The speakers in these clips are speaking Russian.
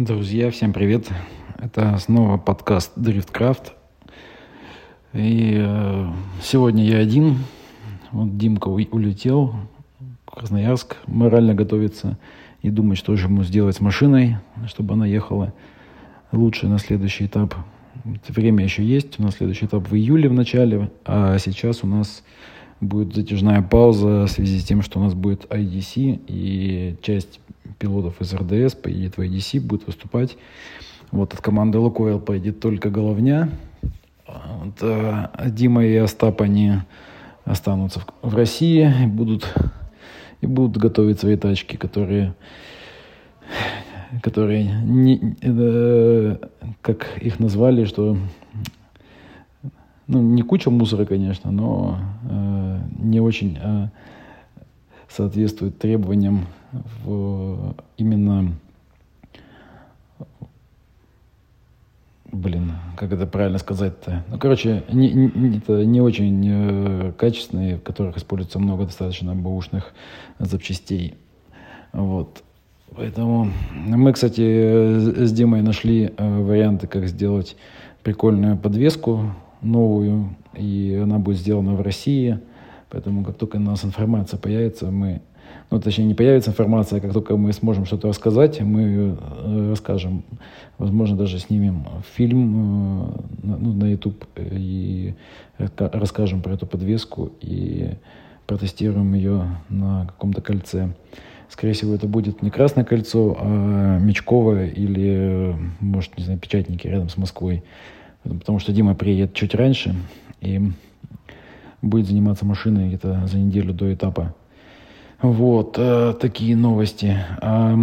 Друзья, всем привет! Это снова подкаст Driftcraft. И э, сегодня я один. Вот Димка улетел в Красноярск, морально готовится и думает, что же ему сделать с машиной, чтобы она ехала лучше на следующий этап. Время еще есть, у нас следующий этап в июле в начале, а сейчас у нас будет затяжная пауза в связи с тем, что у нас будет IDC, и часть пилотов из РДС поедет в IDC, будет выступать. Вот от команды Лукойл поедет только Головня. Вот, а Дима и Остап, они останутся в, в России и будут, и будут готовить свои тачки, которые которые не, э, как их назвали, что ну, не куча мусора, конечно, но э, не очень э, соответствует требованиям в именно блин, как это правильно сказать-то? Ну, короче, не, не, это не очень э, качественные, в которых используется много достаточно бэушных запчастей. Вот. Поэтому мы, кстати, с Димой нашли э, варианты, как сделать прикольную подвеску новую, и она будет сделана в России. Поэтому как только у нас информация появится, мы, ну точнее не появится информация, а как только мы сможем что-то рассказать, мы э, расскажем, возможно даже снимем фильм э, ну, на YouTube и расскажем про эту подвеску и протестируем ее на каком-то кольце. Скорее всего, это будет не Красное кольцо, а Мечковое или, может, не знаю, Печатники рядом с Москвой потому что Дима приедет чуть раньше и будет заниматься машиной где-то за неделю до этапа. Вот, э, такие новости. Э,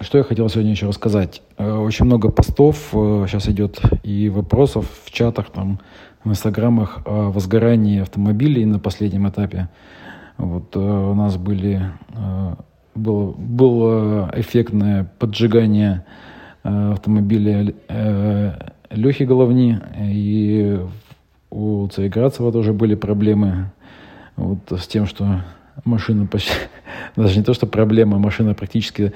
что я хотел сегодня еще рассказать? Э, очень много постов э, сейчас идет и вопросов в чатах, там, в инстаграмах о возгорании автомобилей на последнем этапе. Вот э, у нас были, э, было, было эффектное поджигание э, автомобиля э, Лехи Головни, и у Цареградцева тоже были проблемы вот с тем, что машина почти, даже не то, что проблема, машина практически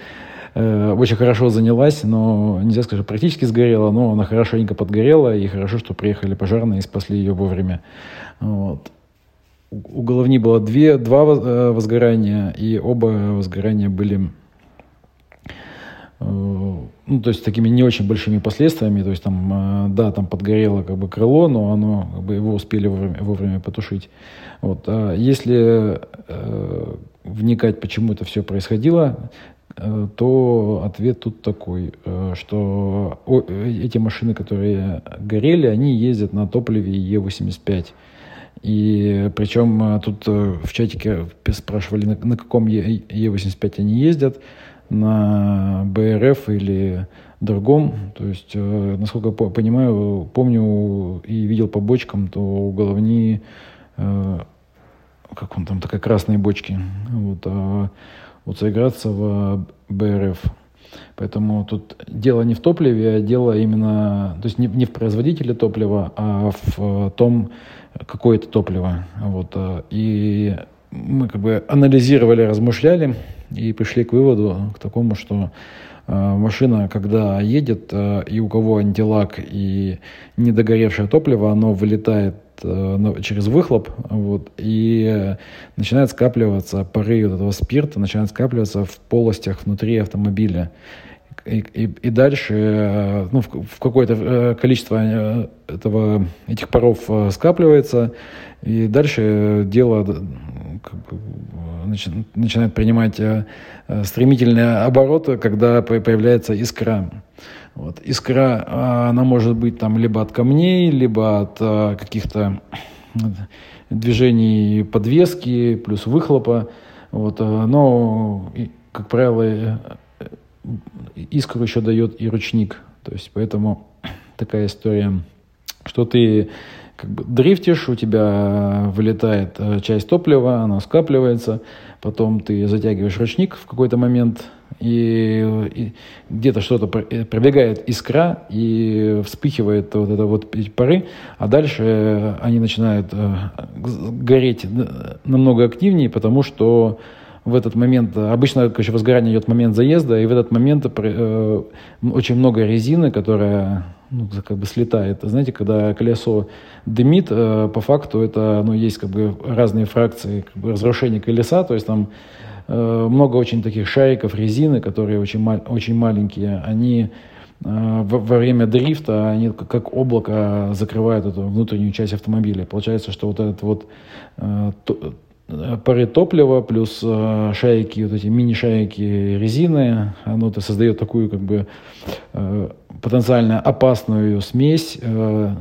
э, очень хорошо занялась, но нельзя сказать, что практически сгорела, но она хорошенько подгорела, и хорошо, что приехали пожарные и спасли ее вовремя. Вот. У Головни было две, два э, возгорания, и оба возгорания были ну, то есть такими не очень большими последствиями, то есть там, э, да, там подгорело как бы крыло, но оно, как бы его успели вовремя, вовремя потушить. Вот. А если э, вникать, почему это все происходило, э, то ответ тут такой, э, что о, эти машины, которые горели, они ездят на топливе Е85. И причем тут в чатике спрашивали, на, на каком Е85 они ездят на БРФ или другом. То есть, э, насколько я понимаю, помню и видел по бочкам, то у головни, э, как он там, такая красные бочки. Вот, а у Цареградцева БРФ. Поэтому тут дело не в топливе, а дело именно, то есть не, не в производителе топлива, а в том, какое это топливо. Вот. Э, и мы как бы анализировали, размышляли и пришли к выводу, к такому, что э, машина, когда едет, э, и у кого антилак и недогоревшее топливо, оно вылетает э, через выхлоп, вот, и начинает скапливаться пары вот этого спирта, начинает скапливаться в полостях внутри автомобиля. И, и, и дальше ну, в, в какое-то количество этого, этих паров скапливается, и дальше дело как бы, начинает принимать э, э, стремительные обороты, когда появляется искра. Вот. Искра, она может быть там либо от камней, либо от э, каких-то движений подвески, плюс выхлопа. Вот. Но, как правило, искру еще дает и ручник. То есть, поэтому такая история, что ты как бы дрифтишь, у тебя вылетает э, часть топлива, она скапливается, потом ты затягиваешь ручник в какой-то момент, и, и где-то что-то э, пробегает искра и вспыхивает вот это вот пары, а дальше они начинают э, гореть намного активнее, потому что в этот момент, обычно, короче, возгорание идет в момент заезда, и в этот момент э, очень много резины, которая ну, как бы слетает. Знаете, когда колесо дымит, э, по факту это, ну, есть как бы разные фракции как бы, разрушения колеса, то есть там э, много очень таких шариков резины, которые очень, мал- очень маленькие, они э, во, время дрифта, они как облако закрывают эту внутреннюю часть автомобиля. Получается, что вот этот вот Э, пары топлива плюс э, шайки, вот эти мини-шайки резины, оно -то создает такую как бы э, потенциально опасную смесь, э,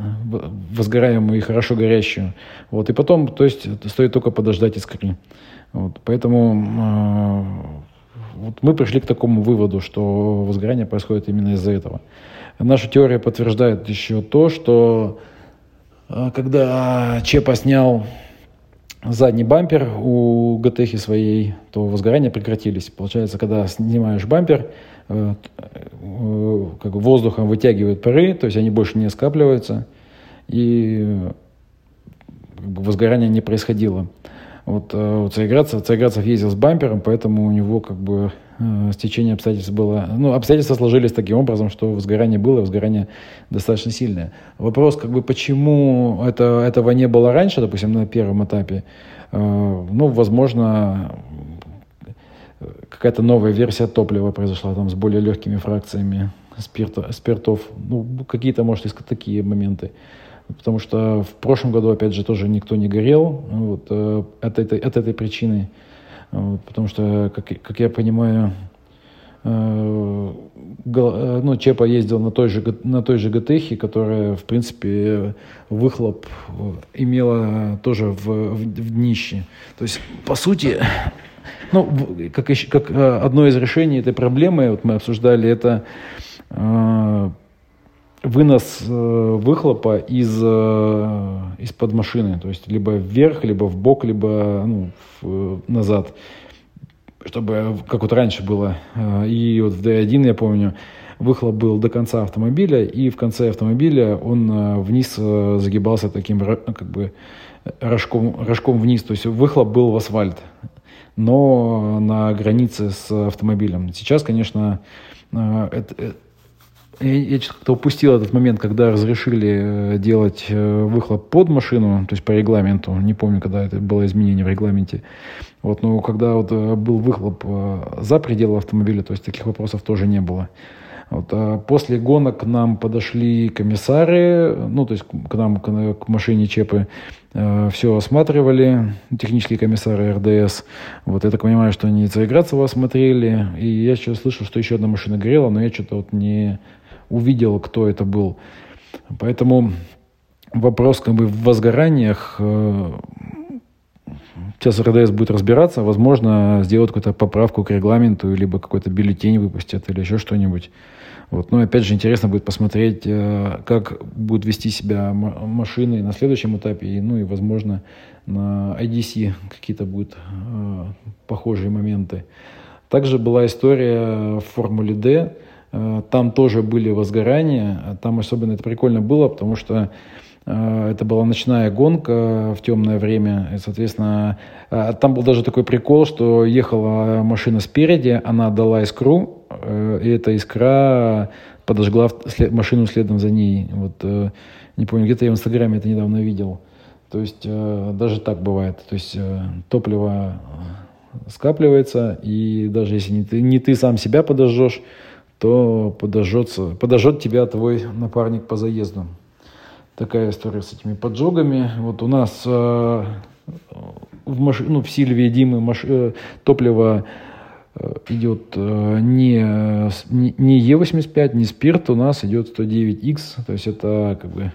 возгораемую и хорошо горящую. Вот, и потом, то есть, стоит только подождать искры. Вот, поэтому э, вот мы пришли к такому выводу, что возгорание происходит именно из-за этого. Наша теория подтверждает еще то, что э, когда Чепа снял задний бампер у ГТХ своей, то возгорания прекратились. Получается, когда снимаешь бампер, э, э, как бы воздухом вытягивают пары, то есть они больше не скапливаются, и как бы, возгорания не происходило. Вот, э, вот Цареградцев, Цареградцев ездил с бампером, поэтому у него как бы э, стечение обстоятельств было... Ну, обстоятельства сложились таким образом, что возгорание было, возгорание достаточно сильное. Вопрос, как бы, почему это, этого не было раньше, допустим, на первом этапе, э, ну, возможно, какая-то новая версия топлива произошла там с более легкими фракциями спирта, спиртов. Ну, какие-то, может, есть такие моменты потому что в прошлом году, опять же, тоже никто не горел вот, э, от, этой, от этой причины, вот, потому что, как, как я понимаю, э, э, ну, Чепа ездил на той же, на той же ГТХе, которая, в принципе, выхлоп имела тоже в, в, в днище. То есть, по сути, ну, как, как одно из решений этой проблемы, вот мы обсуждали это, вынос э, выхлопа из, э, из-под машины, то есть либо вверх, либо в бок, либо ну, в, назад, чтобы, как вот раньше было. Э, и вот в D1, я помню, выхлоп был до конца автомобиля, и в конце автомобиля он э, вниз э, загибался таким как бы рожком, рожком вниз, то есть выхлоп был в асфальт, но на границе с автомобилем. Сейчас, конечно, э, это я, я как-то упустил этот момент, когда разрешили э, делать э, выхлоп под машину, то есть по регламенту. Не помню, когда это было изменение в регламенте. Вот, но когда вот э, был выхлоп за пределы автомобиля, то есть таких вопросов тоже не было. Вот, а после гонок к нам подошли комиссары, ну, то есть к нам, к, к машине Чепы, э, все осматривали, технические комиссары РДС. Вот, я так понимаю, что они Цареградцева осмотрели, и я сейчас слышу, что еще одна машина горела, но я что-то вот не увидел, кто это был. Поэтому вопрос как бы в возгораниях э, Сейчас РДС будет разбираться, возможно, сделать какую-то поправку к регламенту, либо какой-то бюллетень выпустят, или еще что-нибудь. Вот. Но опять же интересно будет посмотреть, э, как будут вести себя машины на следующем этапе, и, ну и, возможно, на IDC какие-то будут э, похожие моменты. Также была история в Формуле D, там тоже были возгорания. Там особенно это прикольно было, потому что э, это была ночная гонка в темное время. И, соответственно, э, там был даже такой прикол, что ехала машина спереди, она дала искру, и эта искра подожгла машину следом за ней. Вот, не помню, где-то я в Инстаграме это недавно видел. То есть даже так бывает. То есть топливо скапливается, и даже если не ты, не ты сам себя подожжешь, то подожжется, подожжет тебя твой напарник по заезду. Такая история с этими поджогами. Вот у нас э, в, маш... ну, в Сильвии Димы маш... э, топливо э, идет э, не, не Е85, не спирт, у нас идет 109X, то есть это как бы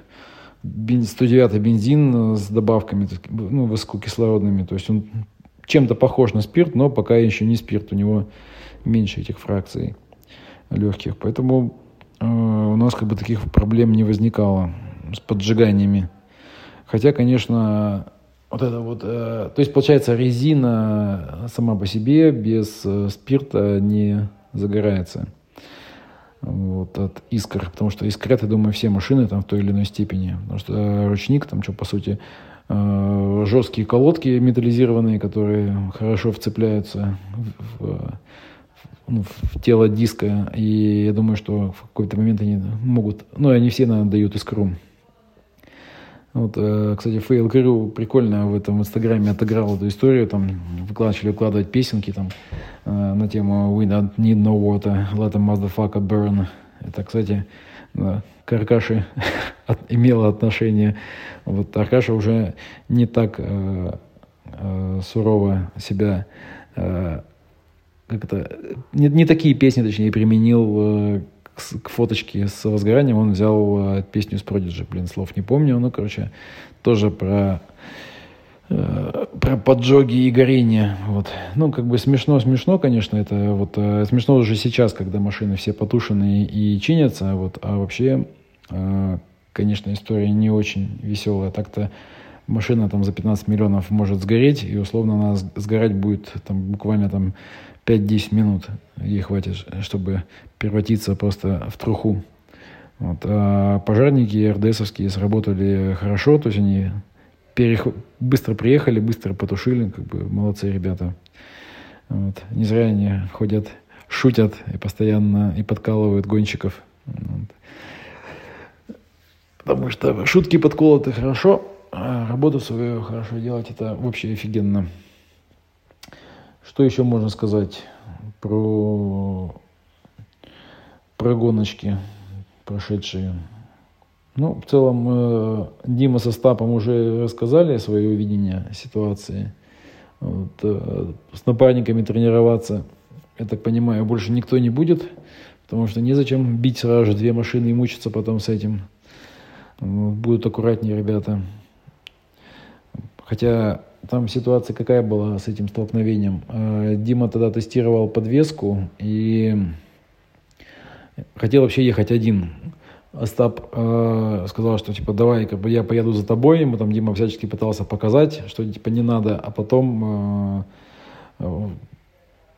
109 бензин с добавками ну, высококислородными, то есть он чем-то похож на спирт, но пока еще не спирт, у него меньше этих фракций легких. Поэтому э, у нас как бы таких проблем не возникало с поджиганиями. Хотя, конечно, вот это вот, э, то есть получается резина сама по себе без э, спирта не загорается вот, от искр, потому что искрят, я думаю, все машины там в той или иной степени, потому что ручник там, что по сути, э, жесткие колодки металлизированные, которые хорошо вцепляются в, в, в тело диска. И я думаю, что в какой-то момент они могут... Ну, они все, наверное, дают искру. Вот, э, кстати, Fail Crew прикольно в этом инстаграме отыграл эту историю, там начали выкладывать песенки там э, на тему We don't need no water, let a motherfucker burn. Это, кстати, да, к Аркаше имело отношение. Вот Аркаша уже не так э, э, сурово себя э, как это, не, не такие песни, точнее, применил э, к, к фоточке с возгоранием он взял э, песню с Prodigy, блин, слов не помню, ну, короче, тоже про э, про поджоги и горение, вот. Ну, как бы смешно, смешно, конечно, это вот э, смешно уже сейчас, когда машины все потушены и чинятся, вот, а вообще, э, конечно, история не очень веселая. Так-то машина там за 15 миллионов может сгореть, и условно она сгорать будет там буквально там 5-10 минут ей хватит, чтобы превратиться просто в труху. Вот. А пожарники РДСовские сработали хорошо, то есть они перех... быстро приехали, быстро потушили, как бы молодцы ребята. Вот. Не зря они ходят, шутят и постоянно и подкалывают гонщиков. Вот. Потому что шутки подколоты хорошо, а работу свою хорошо делать это вообще офигенно. Что еще можно сказать про, про гоночки прошедшие? Ну, в целом, э, Дима со Стапом уже рассказали свое видение ситуации. Вот, э, с напарниками тренироваться, я так понимаю, больше никто не будет, потому что незачем бить сразу же две машины и мучиться потом с этим. Будут аккуратнее ребята. Хотя там ситуация какая была с этим столкновением. Э, Дима тогда тестировал подвеску и хотел вообще ехать один. Остап э, сказал, что типа давай, как бы я поеду за тобой. Ему там Дима всячески пытался показать, что типа не надо, а потом э,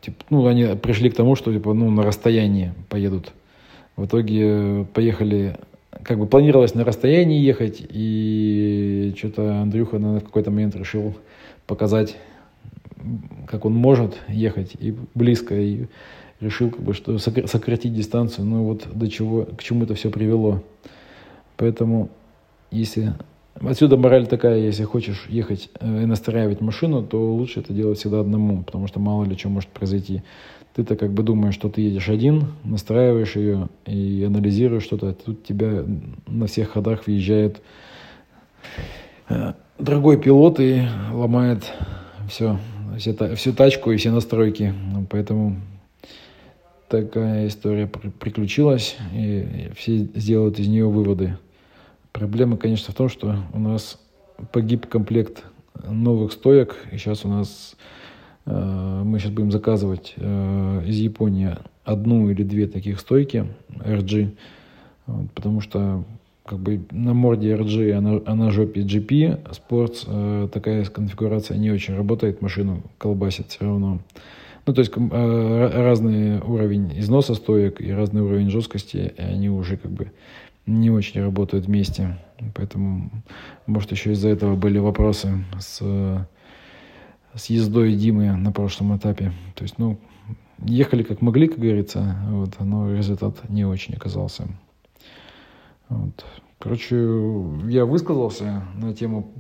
типа, ну, они пришли к тому, что типа ну на расстоянии поедут. В итоге поехали как бы планировалось на расстоянии ехать, и что-то Андрюха наверное, в какой-то момент решил показать, как он может ехать и близко, и решил, как бы, что сократить дистанцию. Ну вот до чего, к чему это все привело. Поэтому, если Отсюда мораль такая, если хочешь ехать э, и настраивать машину, то лучше это делать всегда одному, потому что мало ли что может произойти. Ты-то как бы думаешь, что ты едешь один, настраиваешь ее и анализируешь что-то, а тут тебя на всех ходах въезжает э, другой пилот и ломает все, все, всю тачку и все настройки. Поэтому такая история приключилась, и все сделают из нее выводы. Проблема, конечно, в том, что у нас погиб комплект новых стоек, и сейчас у нас Э, мы сейчас будем заказывать э, из Японии одну или две таких стойки RG, потому что как бы на морде RG, а на, а на жопе GP Sports э, такая конфигурация не очень работает, машину колбасит все равно. Ну, то есть разный уровень износа стоек и разный уровень жесткости, и они уже как бы не очень работают вместе. Поэтому, может, еще из-за этого были вопросы с с ездой Димы на прошлом этапе. То есть, ну, ехали как могли, как говорится, вот, но результат не очень оказался. Вот. Короче, я высказался на тему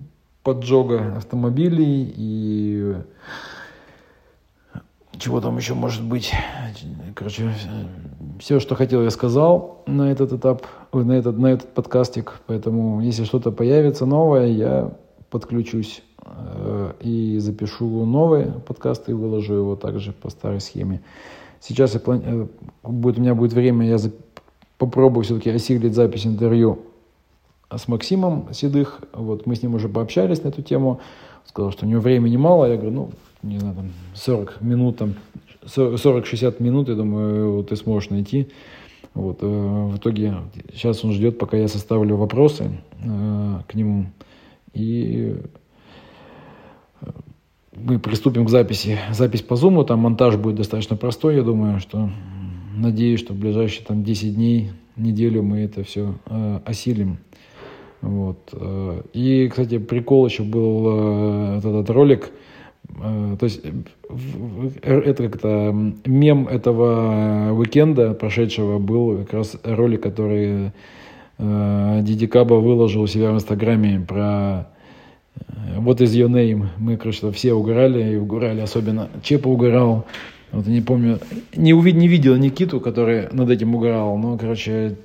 поджога автомобилей и чего там еще может быть. Короче, все, что хотел, я сказал на этот этап, на этот, на этот подкастик. Поэтому, если что-то появится новое, я подключусь э, и запишу новые подкасты и выложу его также по старой схеме. Сейчас я плани... Э, будет, у меня будет время, я зап... попробую все-таки осилить запись интервью с Максимом Седых. Вот мы с ним уже пообщались на эту тему. Сказал, что у него времени мало. Я говорю, ну, не знаю, там 40 минут, там 40-60 минут, я думаю, ты сможешь найти. Вот, э, в итоге сейчас он ждет, пока я составлю вопросы э, к нему. И э, мы приступим к записи. Запись по Zoom, там монтаж будет достаточно простой, я думаю, что надеюсь, что в ближайшие там 10 дней, неделю мы это все э, осилим. Вот. Э, и, кстати, прикол еще был э, этот ролик, э, то есть это как-то мем этого уикенда прошедшего был как раз ролик, который Диди Каба выложил у себя в Инстаграме про вот из your name. Мы, короче, все угорали, и угорали особенно. Чепа угорал. Вот не помню, не, увид, не видел Никиту, который над этим угорал, но, короче,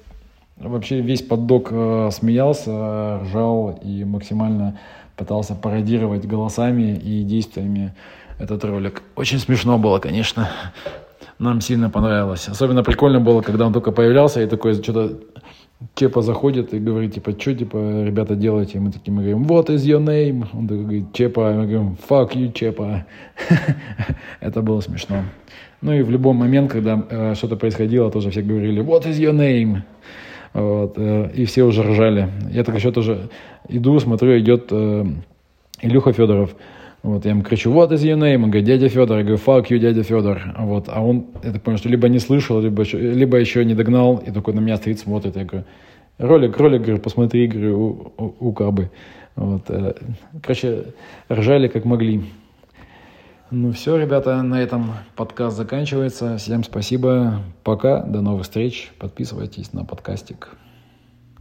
Вообще весь поддог э, смеялся, ржал и максимально пытался пародировать голосами и действиями этот ролик. Очень смешно было, конечно. Нам сильно понравилось. Особенно прикольно было, когда он только появлялся и такой что-то Чепа заходит и говорит, типа, что, типа, ребята, делаете? И мы такие, мы говорим, what is your name? Он такой говорит, Чепа. И мы говорим, fuck you, Чепа. Это было смешно. Ну и в любой момент, когда э, что-то происходило, тоже все говорили, what is your name? Вот, э, и все уже ржали. Я так еще тоже иду, смотрю, идет э, Илюха Федоров. Вот, я ему кричу, what is your name? Он говорит, дядя Федор. Я говорю, fuck you, дядя Федор. Вот, а он, я так понял, что либо не слышал, либо, либо еще не догнал, и такой на меня стоит, смотрит. Я говорю, ролик, ролик, говорю, посмотри, говорю, у, у, у Кабы. Вот, э, короче, ржали как могли. Ну все, ребята, на этом подкаст заканчивается. Всем спасибо. Пока. До новых встреч. Подписывайтесь на подкастик.